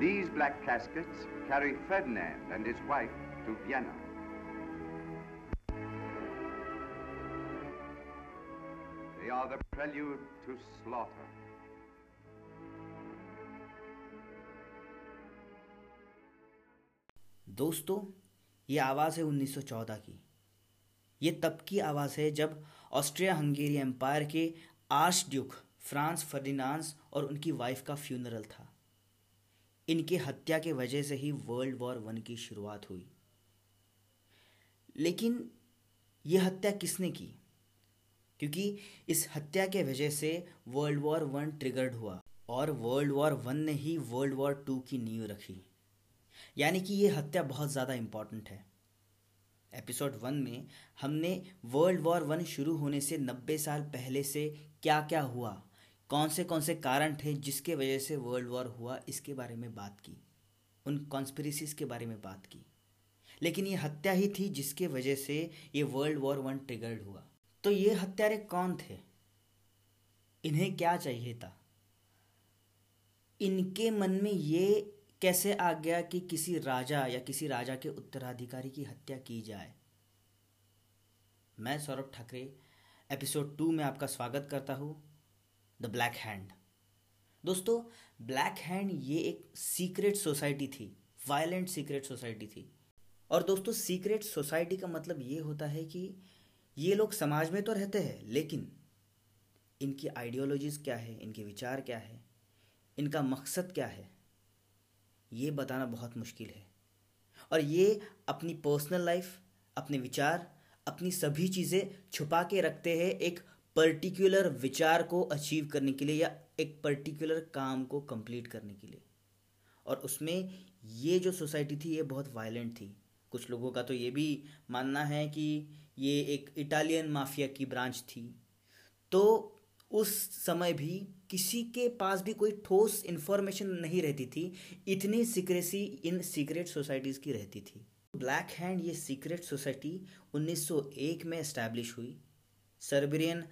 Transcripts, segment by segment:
These black caskets carry Ferdinand and his wife to Vienna. They are the prelude to slaughter. दोस्तों ये आवाज़ है 1914 की ये तब की आवाज़ है जब ऑस्ट्रिया हंगेरी एम्पायर के आर्च ड्यूक फ्रांस फर्डिनांस और उनकी वाइफ का फ्यूनरल था इनकी हत्या के वजह से ही वर्ल्ड वॉर वन की शुरुआत हुई। लेकिन ये हत्या किसने की? क्योंकि इस हत्या के वजह से वर्ल्ड वॉर वन ट्रिगर्ड हुआ और वर्ल्ड वॉर वन ने ही वर्ल्ड वॉर टू की नींव रखी। यानी कि ये हत्या बहुत ज़्यादा इंपॉर्टेंट है। एपिसोड वन में हमने वर्ल्ड वॉर वन शुरू होने से नब्बे साल पहले से क्या क्या हुआ? कौन से कौन से कारण थे जिसके वजह से वर्ल्ड वॉर हुआ, इसके बारे में बात की। उन कॉन्स्पिरसीज के बारे में बात की। लेकिन ये हत्या ही थी जिसके वजह से ये वर्ल्ड वॉर वन ट्रिगर्ड हुआ। तो ये हत्यारे कौन थे? इन्हें क्या चाहिए था? इनके मन में ये कैसे आ गया कि किसी राजा या किसी राजा के उत्तराधिकारी की हत्या की जाए? मैं सौरभ ठाकरे एपिसोड टू में आपका स्वागत करता हूँ। The Black Hand. दोस्तों, ब्लैक हैंड ये एक सीक्रेट सोसाइटी थी, वायलेंट सीक्रेट सोसाइटी थी। और दोस्तों, सीक्रेट सोसाइटी का मतलब ये होता है कि ये लोग समाज में तो रहते हैं, लेकिन इनकी आइडियोलॉजीज़ क्या है, इनके विचार क्या है, इनका मकसद क्या है, ये बताना बहुत मुश्किल है। और ये अपनी पर्सनल लाइफ, अपने विचार, अपनी सभी चीज़ें छुपा के रखते हैं एक पर्टिकुलर विचार को अचीव करने के लिए या एक पर्टिकुलर काम को कंप्लीट करने के लिए। और उसमें ये जो सोसाइटी थी, ये बहुत वायलेंट थी। कुछ लोगों का तो ये भी मानना है कि ये एक इटालियन माफिया की ब्रांच थी। तो उस समय भी किसी के पास भी कोई ठोस इन्फॉर्मेशन नहीं रहती थी। इतनी सीक्रेसी इन सीक्रेट सोसाइटीज़ की रहती थी। ब्लैक हैंड ये सीक्रेट सोसाइटी 1901 में इस्टेब्लिश हुई। सर्बियन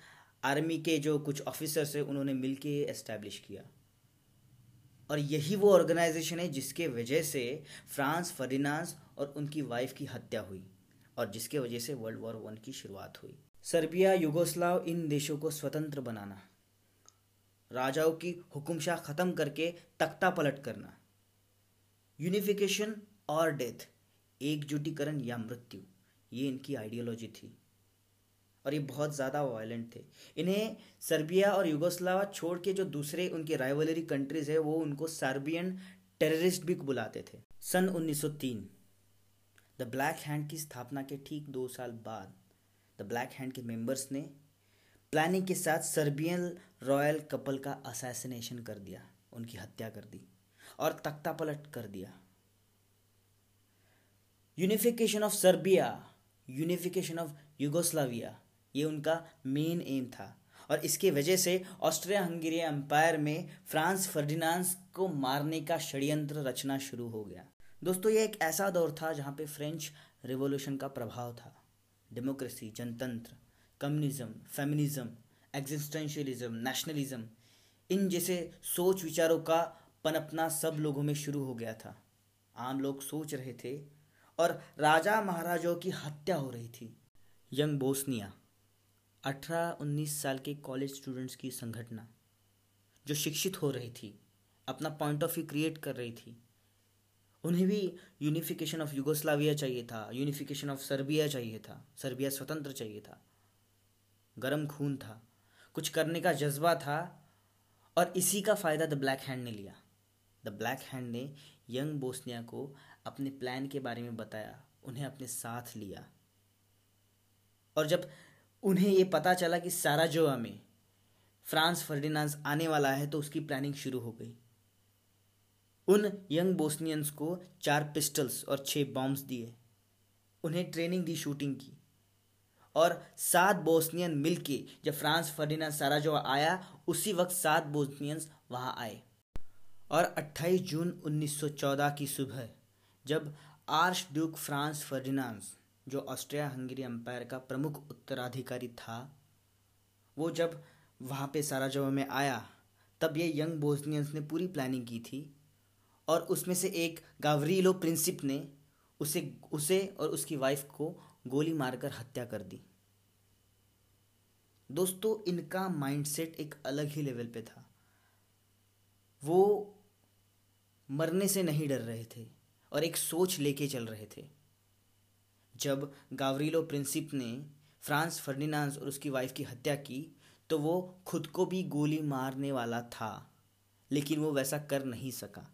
आर्मी के जो कुछ ऑफिसर्स हैं, उन्होंने मिल के एस्टैब्लिश किया। और यही वो ऑर्गेनाइजेशन है जिसके वजह से फ्रांस, फर्डिनांस और उनकी वाइफ की हत्या हुई और जिसके वजह से वर्ल्ड वॉर वन की शुरुआत हुई। सर्बिया, युगोस्लाव, इन देशों को स्वतंत्र बनाना, राजाओं की हुकुमशाह ख़त्म करके तख्ता पलट करना यूनिफिकेशन और डेथ एकजुटीकरण या मृत्यु, ये इनकी आइडियोलॉजी थी। और ये बहुत ज़्यादा वायलेंट थे। इन्हें सर्बिया और युगोस्लावा छोड़ के जो दूसरे उनके राइवलरी कंट्रीज़ है, वो उनको सर्बियन टेररिस्ट भी बुलाते थे। सन 1903 द ब्लैक हैंड की स्थापना के ठीक दो साल बाद द ब्लैक हैंड के मेंबर्स ने प्लानिंग के साथ सर्बियन रॉयल कपल का असैसिनेशन कर दिया, उनकी हत्या कर दी और तख्ता पलट कर दिया। Unification of Serbia unification of Yugoslavia ये उनका मेन एम था। और इसके वजह से ऑस्ट्रिया हंगेरी एम्पायर में फ्रांस फर्डिनांस को मारने का षड्यंत्र रचना शुरू हो गया। दोस्तों, ये एक ऐसा दौर था जहाँ पे फ्रेंच रिवॉल्यूशन का प्रभाव था। डेमोक्रेसी जनतंत्र कम्युनिज्म फेमिनिज्म एग्जिस्टेंशियलिज्म नेशनलिज्म इन जैसे सोच विचारों का पनपना सब लोगों में शुरू हो गया था। आम लोग सोच रहे थे और राजा महाराजाओं की हत्या हो रही थी। यंग बोस्निया अठारह उन्नीस साल के कॉलेज स्टूडेंट्स की संगठना जो शिक्षित हो रही थी, अपना पॉइंट ऑफ़ व्यू क्रिएट कर रही थी। उन्हें भी यूनिफिकेशन ऑफ़ युगोस्लाविया चाहिए था यूनिफिकेशन ऑफ़ सर्बिया चाहिए था सर्बिया स्वतंत्र चाहिए था। गर्म खून था, कुछ करने का जज्बा था, और इसी का फ़ायदा द ब्लैक हैंड ने लिया। द ब्लैक हैंड ने यंग बोस्निया को अपने प्लान के बारे में बताया, उन्हें अपने साथ लिया। और जब उन्हें ये पता चला कि साराजोआ में फ्रांस फर्डिनांस आने वाला है तो उसकी प्लानिंग शुरू हो गई। उन यंग बोस्नियंस को चार पिस्टल्स और छः बॉम्ब्स दिए। उन्हें ट्रेनिंग दी शूटिंग की। और सात बोस्नियन मिलके जब फ्रांस फर्डिनांड साराजोआ आया, उसी वक्त सात बोस्नियंस वहाँ आए। और 28 जून 1914 की सुबह, जब आर्च ड्यूक फ्रांस फर्डिनांस जो ऑस्ट्रिया हंगरी एम्पायर का प्रमुख उत्तराधिकारी था, वो जब वहाँ पे साराजोवा में आया, तब ये यंग बोस्नियंस ने पूरी प्लानिंग की थी और उसमें से एक गावरीलो प्रिंसिप ने उसे उसे और उसकी वाइफ को गोली मारकर हत्या कर दी। दोस्तों, इनका माइंडसेट एक अलग ही लेवल पे था। वो मरने से नहीं डर रहे थे और एक सोच लेके चल रहे थे। जब गावरीलो प्रिंसिप ने फ्रांस फर्डिनांस और उसकी वाइफ की हत्या की तो वो खुद को भी गोली मारने वाला था, लेकिन वो वैसा कर नहीं सका।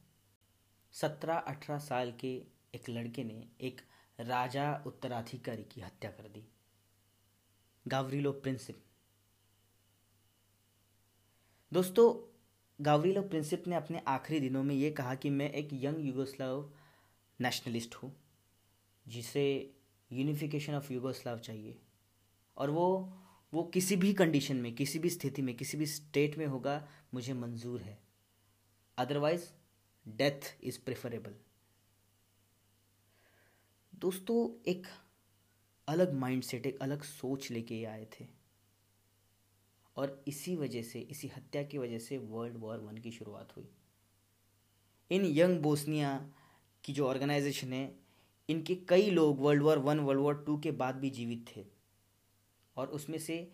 सत्रह अठारह साल के एक लड़के ने एक राजा उत्तराधिकारी की हत्या कर दी। गावरीलो प्रिंसिप। दोस्तों, गावरीलो प्रिंसिप ने अपने आखिरी दिनों में ये कहा कि मैं एक यंग युगोस्लाव नेशनलिस्ट हूँ, जिसे यूनिफिकेशन ऑफ़ युगोस्लाव चाहिए। और वो वो किसी भी कंडीशन में, किसी भी स्थिति में, किसी भी स्टेट में होगा, मुझे मंजूर है। अदरवाइज़ डेथ इज़ प्रेफरेबल दोस्तों, एक अलग माइंडसेट एक अलग सोच लेके आए थे। और इसी वजह से, इसी हत्या की वजह से वर्ल्ड वॉर वन की शुरुआत हुई। इन यंग बोस्निया की जो ऑर्गेनाइजेशन है इनके कई लोग world war one world war two के बाद भी जीवित थे। और उसमें से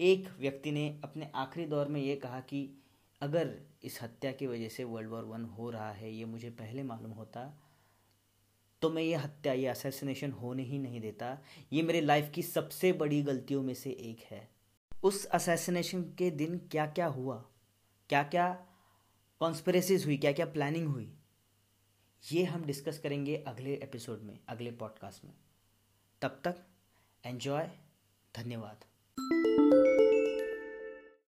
एक व्यक्ति ने अपने आखिरी दौर में ये कहा कि, अगर इस हत्या की वजह से वर्ल्ड वॉर वन हो रहा है, ये मुझे पहले मालूम होता तो मैं ये हत्या, ये असैसिनेशन होने ही नहीं देता। ये मेरे लाइफ की सबसे बड़ी गलतियों में से एक है। उस असैसिनेशन के दिन क्या क्या हुआ? क्या क्या कॉन्स्परेसीज हुई? क्या क्या प्लानिंग हुई? ये हम डिस्कस करेंगे अगले एपिसोड में अगले पॉडकास्ट में। तब तक एन्जॉय धन्यवाद।